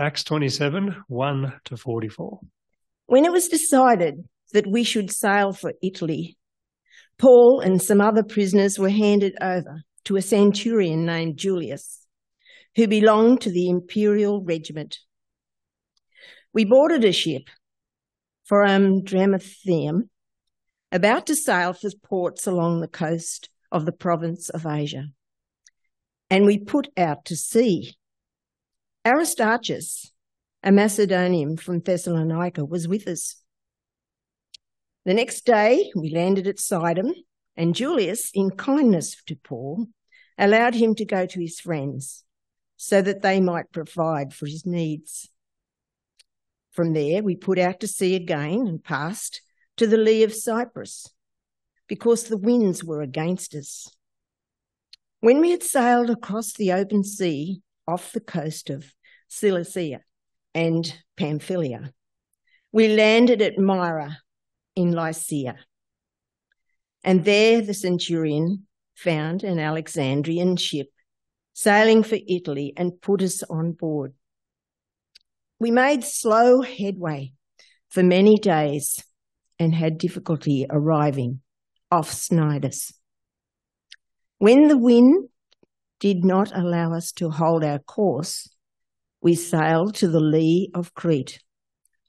Acts 27 1 to 44. When it was decided that we should sail for Italy, Paul and some other prisoners were handed over to a centurion named Julius, who belonged to the imperial regiment. We boarded a ship from Adramyttium, about to sail for ports along the coast of the province of Asia. And we put out to sea. Aristarchus, a Macedonian from Thessalonica, was with us. The next day, we landed at Sidon, and Julius, in kindness to Paul, allowed him to go to his friends so that they might provide for his needs. From there, we put out to sea again and passed to the lee of Cyprus because the winds were against us. When we had sailed across the open sea off the coast of Cilicia and Pamphylia, we landed at Myra in Lycia. And there the centurion found an Alexandrian ship sailing for Italy and put us on board. We made slow headway for many days and had difficulty arriving off Cnidus. When the wind did not allow us to hold our course, we sailed to the lee of Crete,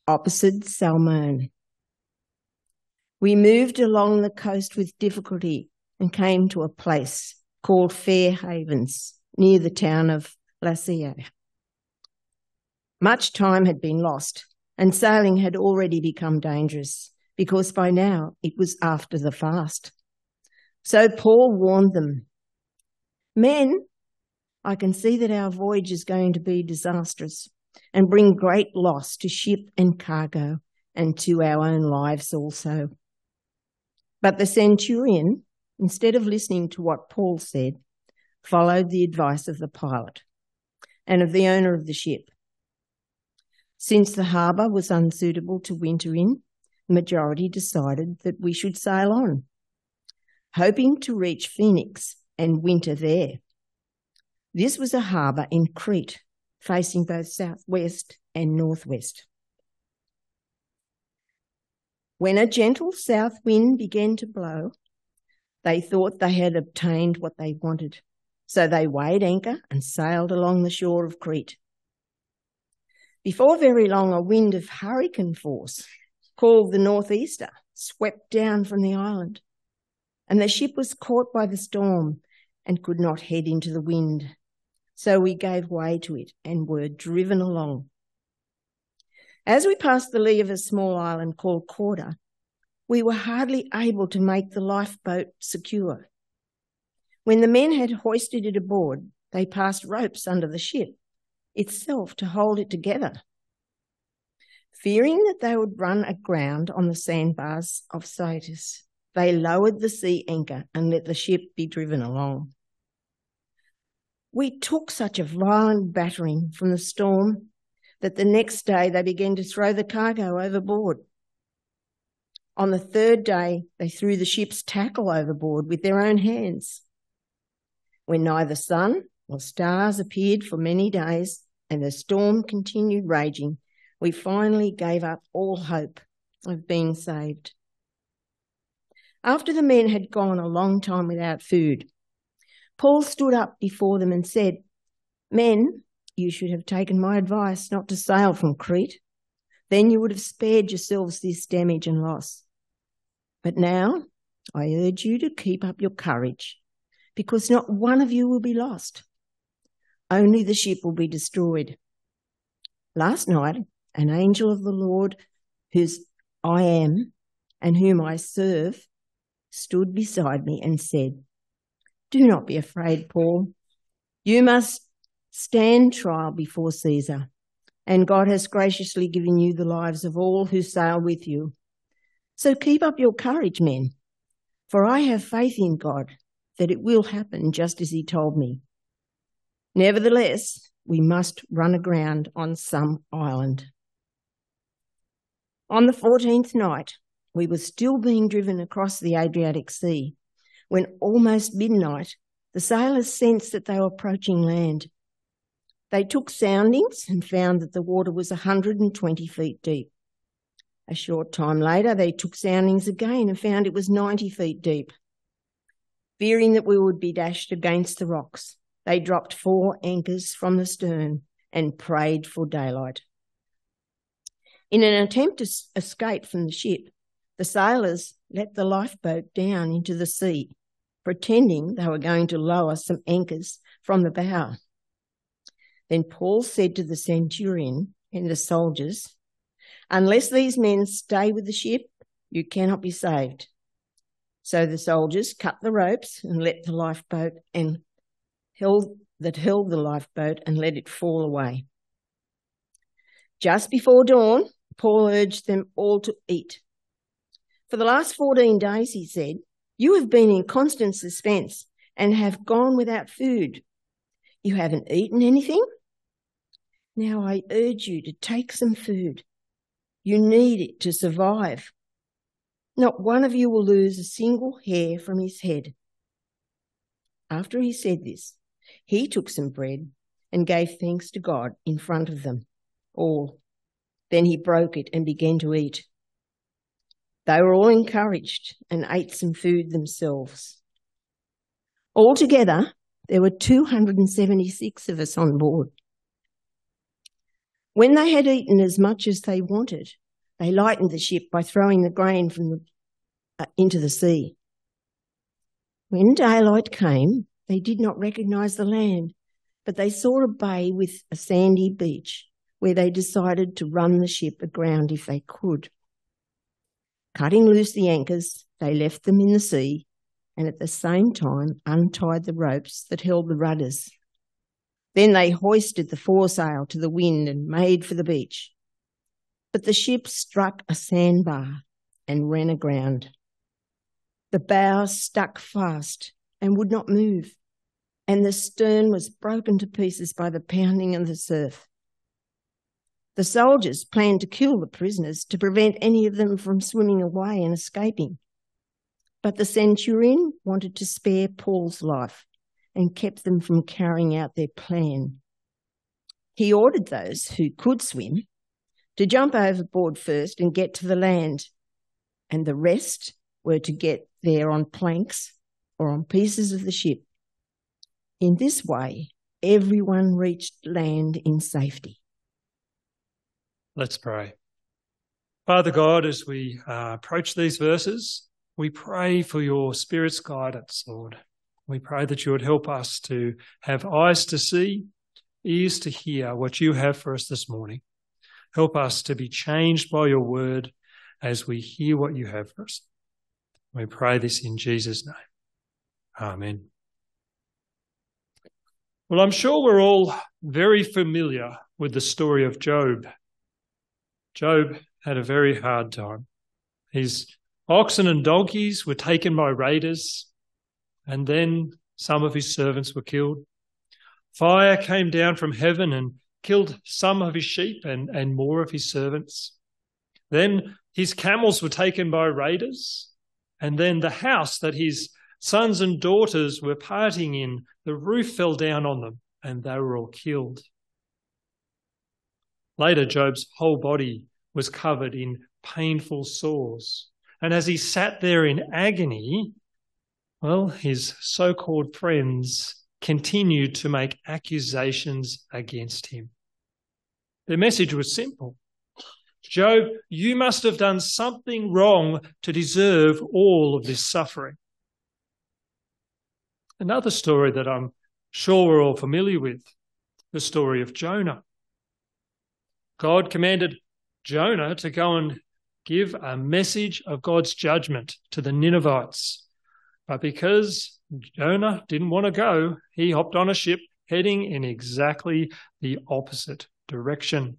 opposite Salmone. We moved along the coast with difficulty and came to a place called Fair Havens near the town of Lasea. Much time had been lost and sailing had already become dangerous because by now it was after the fast. So Paul warned them, Men, I can see that our voyage is going to be disastrous and bring great loss to ship and cargo and to our own lives also. But the centurion, instead of listening to what Paul said, followed the advice of the pilot and of the owner of the ship. Since the harbour was unsuitable to winter in, the majority decided that we should sail on, hoping to reach Phoenix and winter there. This was a harbour in Crete, facing both southwest and northwest. When a gentle south wind began to blow, they thought they had obtained what they wanted. So they weighed anchor and sailed along the shore of Crete. Before very long, a wind of hurricane force, called the Northeaster, swept down from the island, and the ship was caught by the storm and could not head into the wind. So we gave way to it and were driven along. As we passed the lee of a small island called Cauda, we were hardly able to make the lifeboat secure. When the men had hoisted it aboard, they passed ropes under the ship itself to hold it together. Fearing that they would run aground on the sandbars of Syrtis, they lowered the sea anchor and let the ship be driven along. We took such a violent battering from the storm that the next day they began to throw the cargo overboard. On the third day, they threw the ship's tackle overboard with their own hands. When neither sun nor stars appeared for many days and the storm continued raging, we finally gave up all hope of being saved. After the men had gone a long time without food, Paul stood up before them and said, Men, you should have taken my advice not to sail from Crete. Then you would have spared yourselves this damage and loss. But now I urge you to keep up your courage, because not one of you will be lost. Only the ship will be destroyed. Last night, an angel of the Lord, whose I am and whom I serve, stood beside me and said, Do not be afraid, Paul. You must stand trial before Caesar, and God has graciously given you the lives of all who sail with you. So keep up your courage, men, for I have faith in God that it will happen just as he told me. Nevertheless, we must run aground on some island. On the 14th night, we were still being driven across the Adriatic Sea when almost midnight, the sailors sensed that they were approaching land. They took soundings and found that the water was 120 feet deep. A short time later, they took soundings again and found it was 90 feet deep. Fearing that we would be dashed against the rocks, they dropped four anchors from the stern and prayed for daylight. In an attempt to escape from the ship, the sailors let the lifeboat down into the sea, pretending they were going to lower some anchors from the bow. Then Paul said to the centurion and the soldiers, Unless these men stay with the ship, you cannot be saved. So the soldiers cut the ropes and let the lifeboat and held that held the lifeboat and let it fall away. Just before dawn, Paul urged them all to eat. For the last 14 days, he said, you have been in constant suspense and have gone without food. You haven't eaten anything? Now I urge you to take some food. You need it to survive. Not one of you will lose a single hair from his head. After he said this, he took some bread and gave thanks to God in front of them all. Then he broke it and began to eat. They were all encouraged and ate some food themselves. Altogether, there were 276 of us on board. When they had eaten as much as they wanted, they lightened the ship by throwing the grain from the, uh, into the sea. When daylight came, they did not recognize the land, but they saw a bay with a sandy beach where they decided to run the ship aground if they could. Cutting loose the anchors, they left them in the sea and at the same time untied the ropes that held the rudders. Then they hoisted the foresail to the wind and made for the beach. But the ship struck a sandbar and ran aground. The bow stuck fast and would not move, and the stern was broken to pieces by the pounding of the surf. The soldiers planned to kill the prisoners to prevent any of them from swimming away and escaping. But the centurion wanted to spare Paul's life and kept them from carrying out their plan. He ordered those who could swim to jump overboard first and get to the land, and the rest were to get there on planks or on pieces of the ship. In this way, everyone reached land in safety. Let's pray. Father God, as we uh, approach these verses, we pray for your Spirit's guidance, Lord. We pray that you would help us to have eyes to see, ears to hear what you have for us this morning. Help us to be changed by your word as we hear what you have for us. We pray this in Jesus' name. Amen. Well, I'm sure we're all very familiar with the story of Job. Job had a very hard time. His oxen and donkeys were taken by raiders, and then some of his servants were killed. Fire came down from heaven and killed some of his sheep and, and more of his servants. Then his camels were taken by raiders, and then the house that his sons and daughters were partying in, the roof fell down on them, and they were all killed. Later, Job's whole body was covered in painful sores. And as he sat there in agony, well, his so called friends continued to make accusations against him. Their message was simple Job, you must have done something wrong to deserve all of this suffering. Another story that I'm sure we're all familiar with the story of Jonah. God commanded Jonah to go and give a message of God's judgment to the Ninevites. But because Jonah didn't want to go, he hopped on a ship heading in exactly the opposite direction.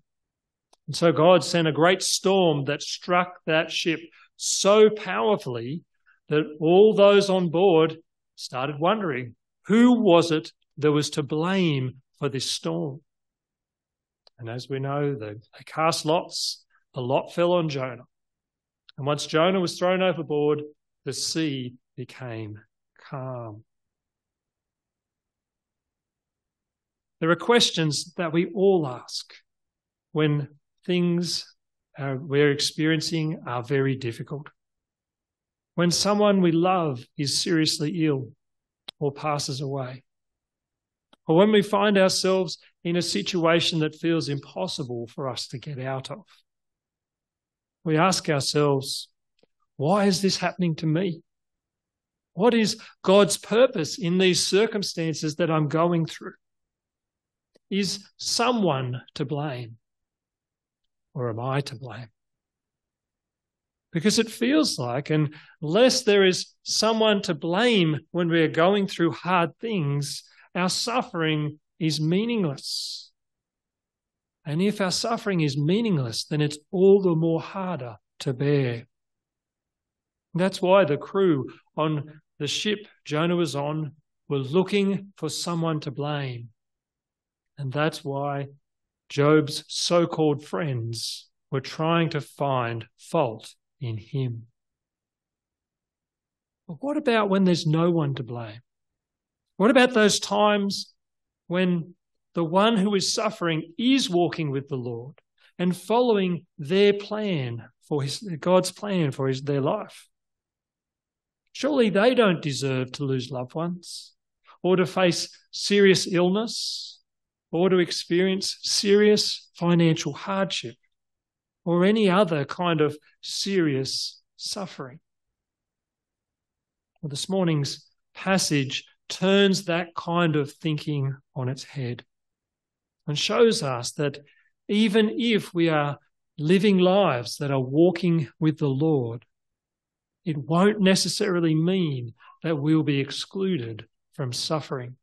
And so God sent a great storm that struck that ship so powerfully that all those on board started wondering who was it that was to blame for this storm? And as we know, they, they cast lots. The lot fell on Jonah. And once Jonah was thrown overboard, the sea became calm. There are questions that we all ask when things we're experiencing are very difficult. When someone we love is seriously ill or passes away. Or when we find ourselves in a situation that feels impossible for us to get out of. We ask ourselves, why is this happening to me? What is God's purpose in these circumstances that I'm going through? Is someone to blame? Or am I to blame? Because it feels like, unless there is someone to blame when we are going through hard things, our suffering is meaningless. And if our suffering is meaningless, then it's all the more harder to bear. That's why the crew on the ship Jonah was on were looking for someone to blame. And that's why Job's so called friends were trying to find fault in him. But what about when there's no one to blame? What about those times when the one who is suffering is walking with the Lord and following their plan for his God's plan for his their life? Surely they don't deserve to lose loved ones or to face serious illness or to experience serious financial hardship or any other kind of serious suffering. Well, this morning's passage turns that kind of thinking on its head and shows us that even if we are living lives that are walking with the Lord, it won't necessarily mean that we'll be excluded from suffering.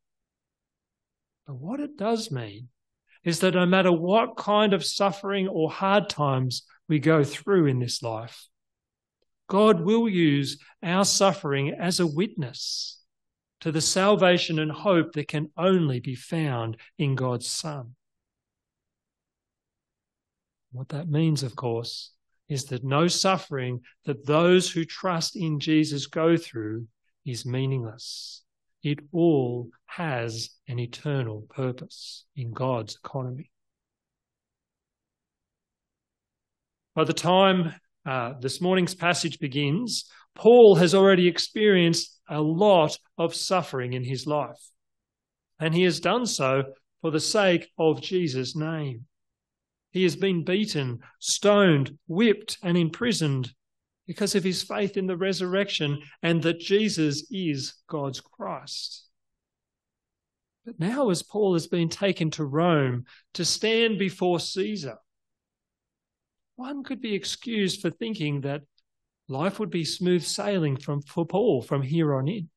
But what it does mean is that no matter what kind of suffering or hard times we go through in this life, God will use our suffering as a witness to the salvation and hope that can only be found in God's Son. What that means, of course, is that no suffering that those who trust in Jesus go through is meaningless. It all has an eternal purpose in God's economy. By the time uh, this morning's passage begins, Paul has already experienced a lot of suffering in his life. And he has done so for the sake of Jesus' name. He has been beaten, stoned, whipped, and imprisoned because of his faith in the resurrection and that Jesus is God's Christ. But now, as Paul has been taken to Rome to stand before Caesar, one could be excused for thinking that life would be smooth sailing from, for Paul from here on in.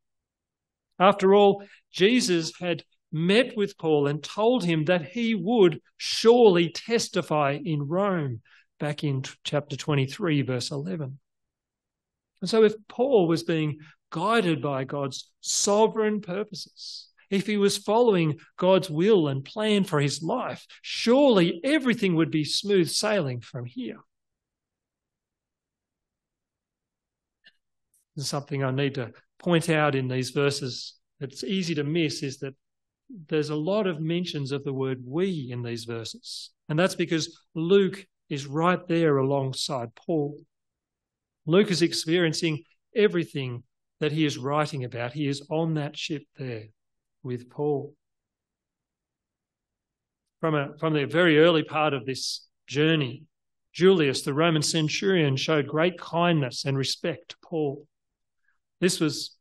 After all, Jesus had met with Paul and told him that he would surely testify in Rome, back in chapter 23, verse 11. And so, if Paul was being guided by God's sovereign purposes, if he was following God's will and plan for his life, surely everything would be smooth sailing from here. And something I need to point out in these verses that's easy to miss is that there's a lot of mentions of the word we in these verses. And that's because Luke is right there alongside Paul. Luke is experiencing everything that he is writing about. He is on that ship there with Paul. From, a, from the very early part of this journey, Julius, the Roman centurion, showed great kindness and respect to Paul. This was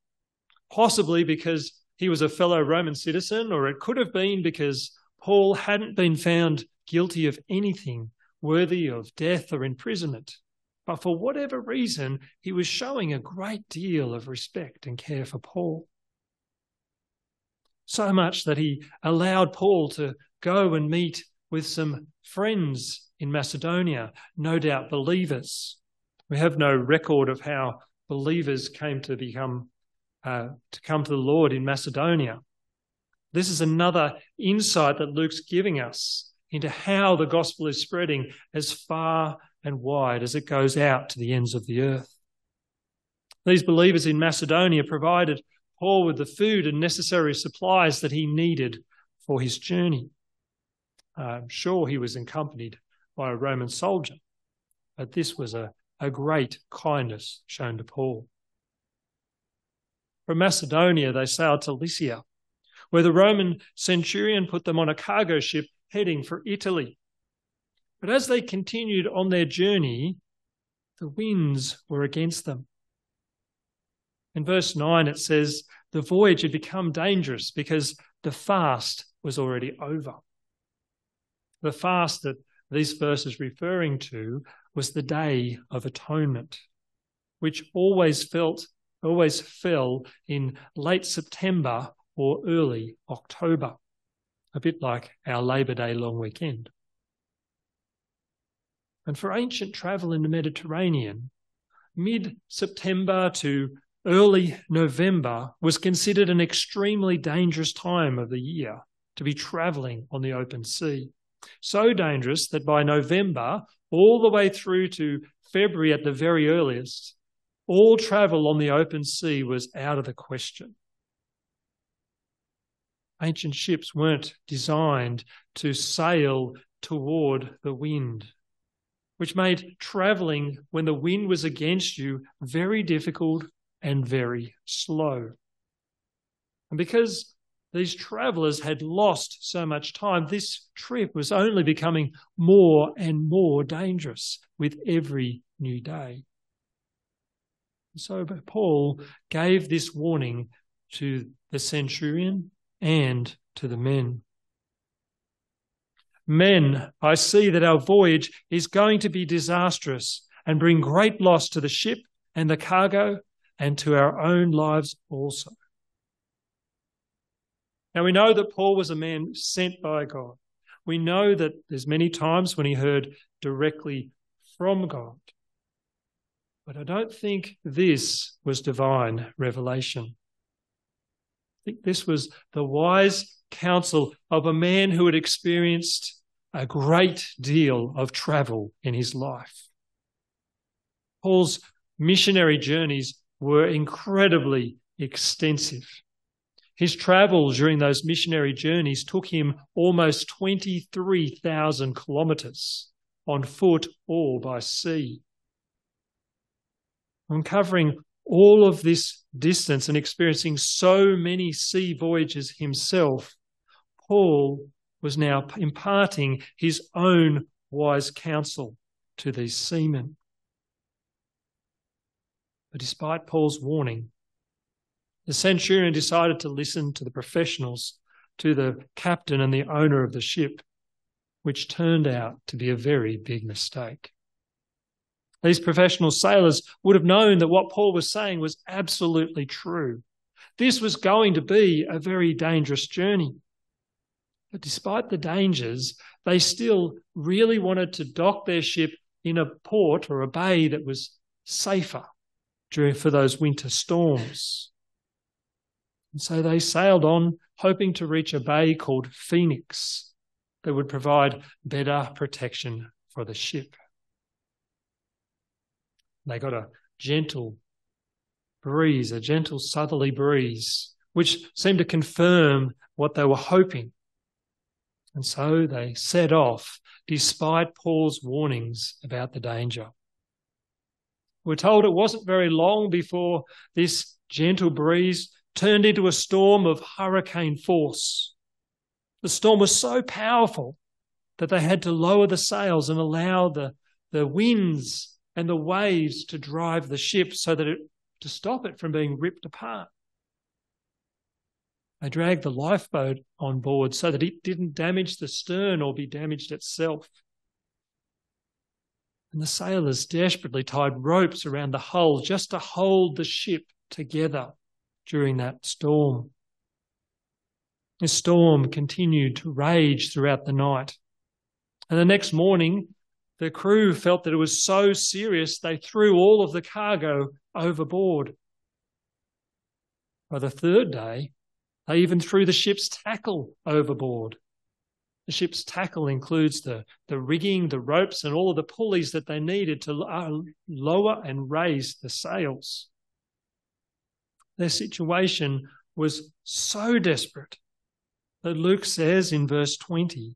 possibly because he was a fellow Roman citizen, or it could have been because Paul hadn't been found guilty of anything worthy of death or imprisonment. But for whatever reason, he was showing a great deal of respect and care for Paul. So much that he allowed Paul to go and meet with some friends in Macedonia, no doubt believers. We have no record of how believers came to become uh, to come to the Lord in Macedonia. This is another insight that Luke's giving us into how the gospel is spreading as far and wide as it goes out to the ends of the earth. These believers in Macedonia provided Paul with the food and necessary supplies that he needed for his journey. I'm sure he was accompanied by a Roman soldier, but this was a, a great kindness shown to Paul. From Macedonia, they sailed to Lycia, where the Roman centurion put them on a cargo ship heading for Italy. But as they continued on their journey, the winds were against them. In verse 9, it says, the voyage had become dangerous because the fast was already over. The fast that these verses referring to was the day of atonement, which always felt always fell in late September or early October, a bit like our Labor Day long weekend. And for ancient travel in the Mediterranean, mid September to early November was considered an extremely dangerous time of the year to be travelling on the open sea. So dangerous that by November, all the way through to February at the very earliest, all travel on the open sea was out of the question. Ancient ships weren't designed to sail toward the wind, which made travelling when the wind was against you very difficult and very slow. And because these travelers had lost so much time, this trip was only becoming more and more dangerous with every new day. So Paul gave this warning to the centurion and to the men. Men, I see that our voyage is going to be disastrous and bring great loss to the ship and the cargo and to our own lives also. Now we know that Paul was a man sent by God. We know that there's many times when he heard directly from God. But I don't think this was divine revelation. I think this was the wise counsel of a man who had experienced a great deal of travel in his life. Paul's missionary journeys were incredibly extensive. His travels during those missionary journeys took him almost 23,000 kilometres on foot or by sea. On covering all of this distance and experiencing so many sea voyages himself, Paul was now imparting his own wise counsel to these seamen. But despite Paul's warning, the centurion decided to listen to the professionals, to the captain and the owner of the ship, which turned out to be a very big mistake. These professional sailors would have known that what Paul was saying was absolutely true. This was going to be a very dangerous journey. But despite the dangers, they still really wanted to dock their ship in a port or a bay that was safer during for those winter storms. And so they sailed on, hoping to reach a bay called Phoenix that would provide better protection for the ship. They got a gentle breeze, a gentle southerly breeze, which seemed to confirm what they were hoping. And so they set off despite Paul's warnings about the danger. We're told it wasn't very long before this gentle breeze turned into a storm of hurricane force. The storm was so powerful that they had to lower the sails and allow the, the winds and the waves to drive the ship so that it to stop it from being ripped apart. They dragged the lifeboat on board so that it didn't damage the stern or be damaged itself. And the sailors desperately tied ropes around the hull just to hold the ship together during that storm. The storm continued to rage throughout the night. And the next morning, the crew felt that it was so serious they threw all of the cargo overboard. By the third day, they even threw the ship's tackle overboard. The ship's tackle includes the, the rigging, the ropes, and all of the pulleys that they needed to uh, lower and raise the sails. Their situation was so desperate that Luke says in verse 20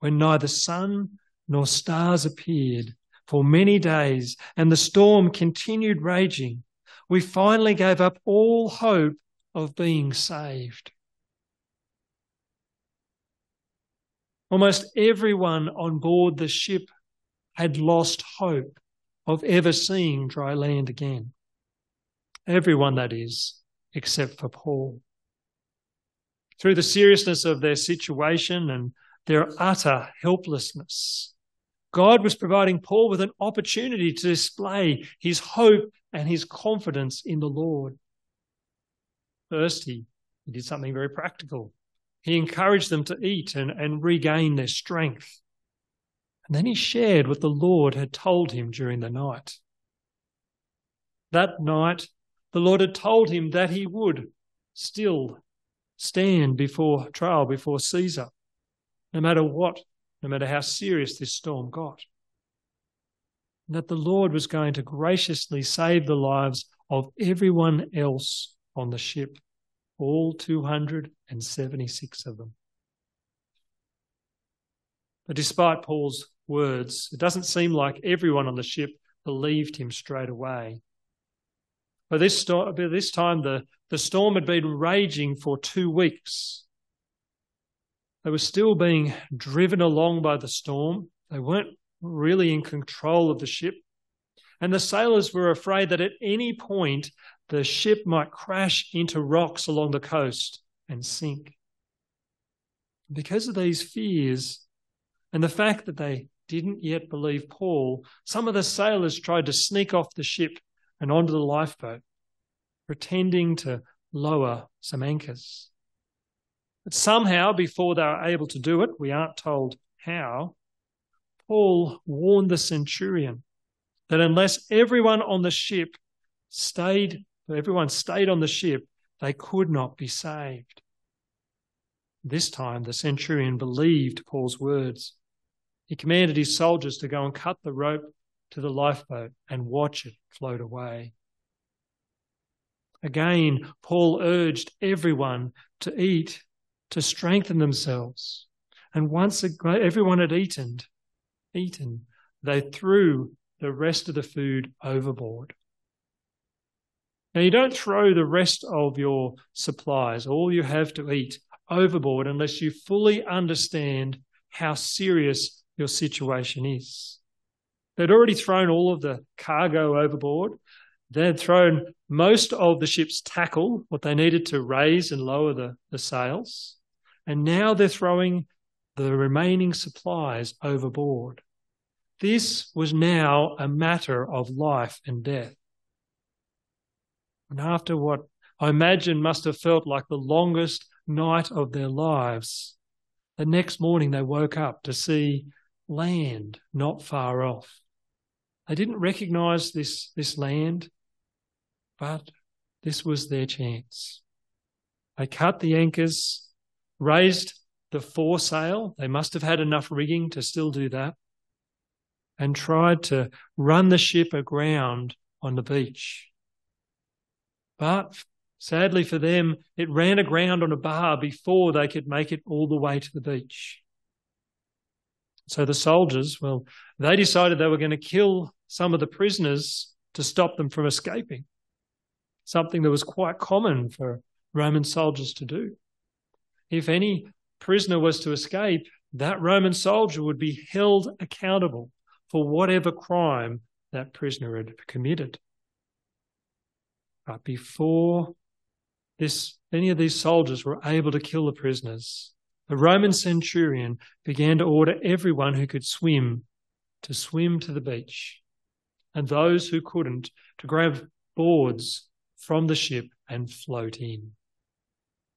when neither sun nor stars appeared for many days and the storm continued raging, we finally gave up all hope of being saved. Almost everyone on board the ship had lost hope of ever seeing dry land again. Everyone, that is, except for Paul. Through the seriousness of their situation and their utter helplessness, God was providing Paul with an opportunity to display his hope and his confidence in the Lord. First, he, he did something very practical. He encouraged them to eat and, and regain their strength. And then he shared what the Lord had told him during the night. That night, the Lord had told him that he would still stand before trial before Caesar, no matter what, no matter how serious this storm got. And that the Lord was going to graciously save the lives of everyone else on the ship, all 276 of them. But despite Paul's words, it doesn't seem like everyone on the ship believed him straight away. By this, by this time, the, the storm had been raging for two weeks. They were still being driven along by the storm. They weren't really in control of the ship. And the sailors were afraid that at any point the ship might crash into rocks along the coast and sink. Because of these fears and the fact that they didn't yet believe Paul, some of the sailors tried to sneak off the ship and onto the lifeboat, pretending to lower some anchors. But somehow, before they were able to do it, we aren't told how, Paul warned the centurion that unless everyone on the ship stayed, everyone stayed on the ship, they could not be saved. This time, the centurion believed Paul's words. He commanded his soldiers to go and cut the rope to the lifeboat and watch it float away. Again, Paul urged everyone to eat to strengthen themselves. And once everyone had eaten, eaten, they threw the rest of the food overboard. Now, you don't throw the rest of your supplies, all you have to eat, overboard unless you fully understand how serious your situation is. They'd already thrown all of the cargo overboard. They'd thrown most of the ship's tackle, what they needed to raise and lower the, the sails. And now they're throwing the remaining supplies overboard. This was now a matter of life and death. And after what I imagine must have felt like the longest night of their lives, the next morning they woke up to see land not far off. They didn't recognize this, this land, but this was their chance. They cut the anchors, raised the foresail. They must have had enough rigging to still do that. And tried to run the ship aground on the beach. But sadly for them, it ran aground on a bar before they could make it all the way to the beach. So the soldiers, well, they decided they were going to kill some of the prisoners to stop them from escaping. Something that was quite common for Roman soldiers to do. If any prisoner was to escape, that Roman soldier would be held accountable for whatever crime that prisoner had committed. But before this, any of these soldiers were able to kill the prisoners, the Roman centurion began to order everyone who could swim to swim to the beach, and those who couldn't to grab boards from the ship and float in.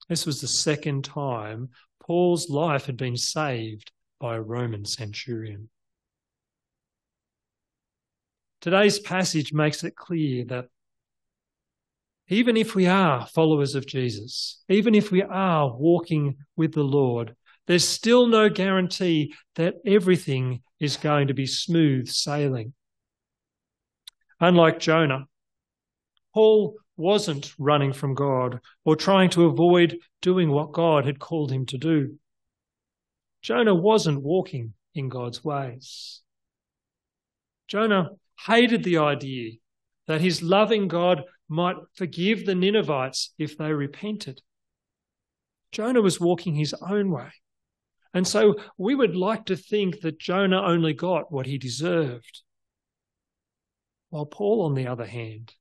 This was the second time Paul's life had been saved by a Roman centurion. Today's passage makes it clear that even if we are followers of Jesus, even if we are walking with the Lord, there's still no guarantee that everything is going to be smooth sailing. Unlike Jonah, Paul wasn't running from God or trying to avoid doing what God had called him to do. Jonah wasn't walking in God's ways. Jonah hated the idea that his loving God might forgive the Ninevites if they repented. Jonah was walking his own way. And so we would like to think that Jonah only got what he deserved. While Paul, on the other hand,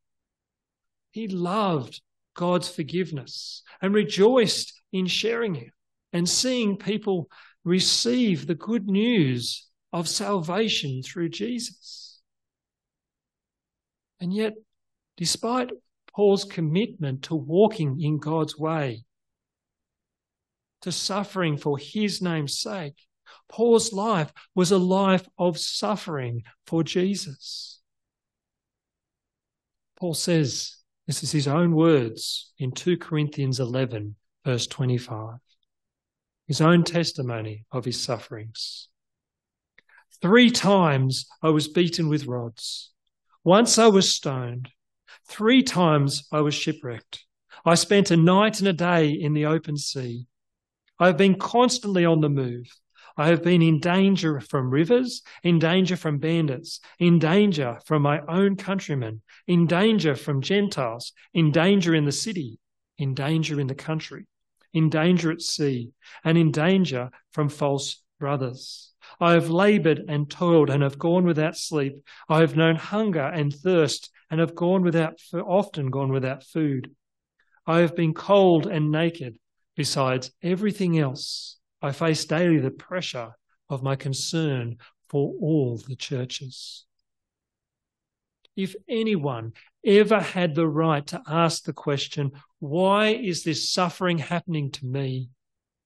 he loved God's forgiveness and rejoiced in sharing it and seeing people receive the good news of salvation through Jesus. And yet, despite Paul's commitment to walking in God's way, to suffering for his name's sake, Paul's life was a life of suffering for Jesus. Paul says, this is his own words in 2 Corinthians 11, verse 25. His own testimony of his sufferings. Three times I was beaten with rods. Once I was stoned. Three times I was shipwrecked. I spent a night and a day in the open sea. I have been constantly on the move. I have been in danger from rivers, in danger from bandits, in danger from my own countrymen, in danger from Gentiles, in danger in the city, in danger in the country, in danger at sea, and in danger from false brothers. I have labored and toiled and have gone without sleep. I have known hunger and thirst and have gone without, often gone without food. I have been cold and naked. Besides everything else, I face daily the pressure of my concern for all the churches. If anyone ever had the right to ask the question, why is this suffering happening to me?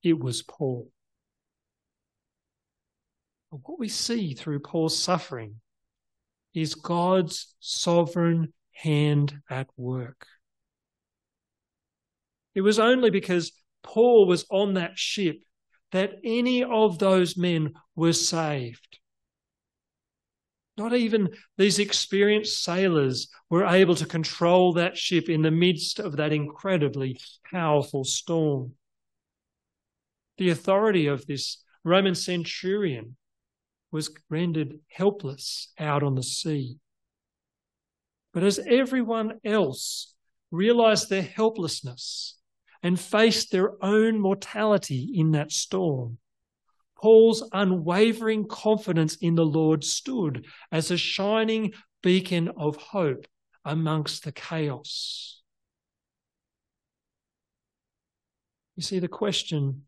It was Paul. But what we see through Paul's suffering is God's sovereign hand at work. It was only because Paul was on that ship that any of those men were saved. Not even these experienced sailors were able to control that ship in the midst of that incredibly powerful storm. The authority of this Roman centurion was rendered helpless out on the sea. But as everyone else realized their helplessness and faced their own mortality in that storm. Paul's unwavering confidence in the Lord stood as a shining beacon of hope amongst the chaos. You see, the question,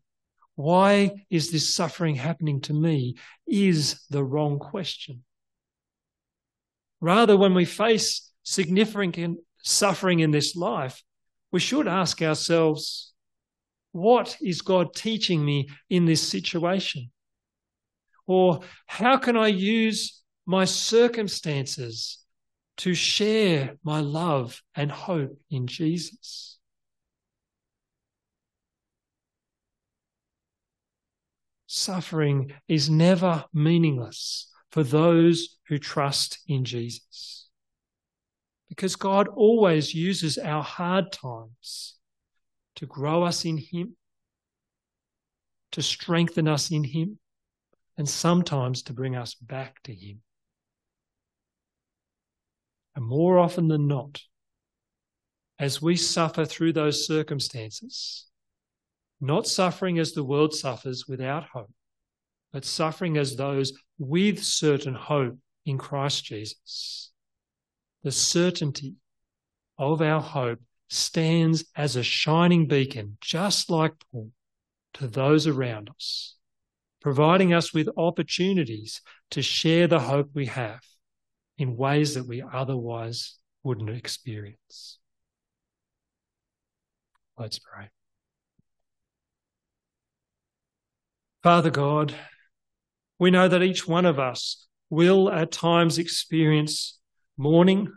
why is this suffering happening to me, is the wrong question. Rather, when we face significant suffering in this life, we should ask ourselves, what is God teaching me in this situation? Or how can I use my circumstances to share my love and hope in Jesus? Suffering is never meaningless for those who trust in Jesus. Because God always uses our hard times to grow us in Him, to strengthen us in Him, and sometimes to bring us back to Him. And more often than not, as we suffer through those circumstances, not suffering as the world suffers without hope, but suffering as those with certain hope in Christ Jesus the certainty of our hope stands as a shining beacon, just like Paul, to those around us, providing us with opportunities to share the hope we have in ways that we otherwise wouldn't experience. Let's pray. Father God, we know that each one of us will at times experience mourning,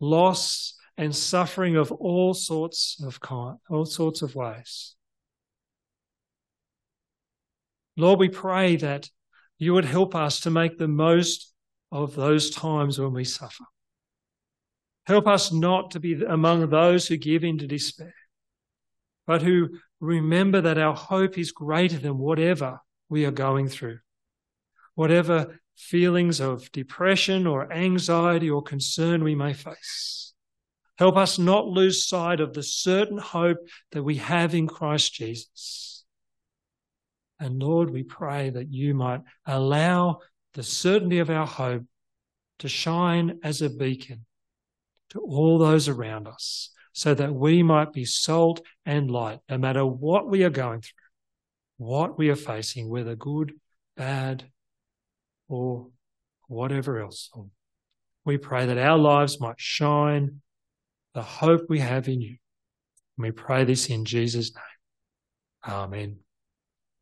loss, and suffering of all sorts of kind, all sorts of ways. Lord, we pray that you would help us to make the most of those times when we suffer. Help us not to be among those who give in to despair, but who remember that our hope is greater than whatever we are going through. Whatever feelings of depression or anxiety or concern we may face. Help us not lose sight of the certain hope that we have in Christ Jesus. And Lord, we pray that you might allow the certainty of our hope to shine as a beacon to all those around us so that we might be salt and light no matter what we are going through, what we are facing, whether good, bad, or whatever else. We pray that our lives might shine the hope we have in you. And we pray this in Jesus' name. Amen.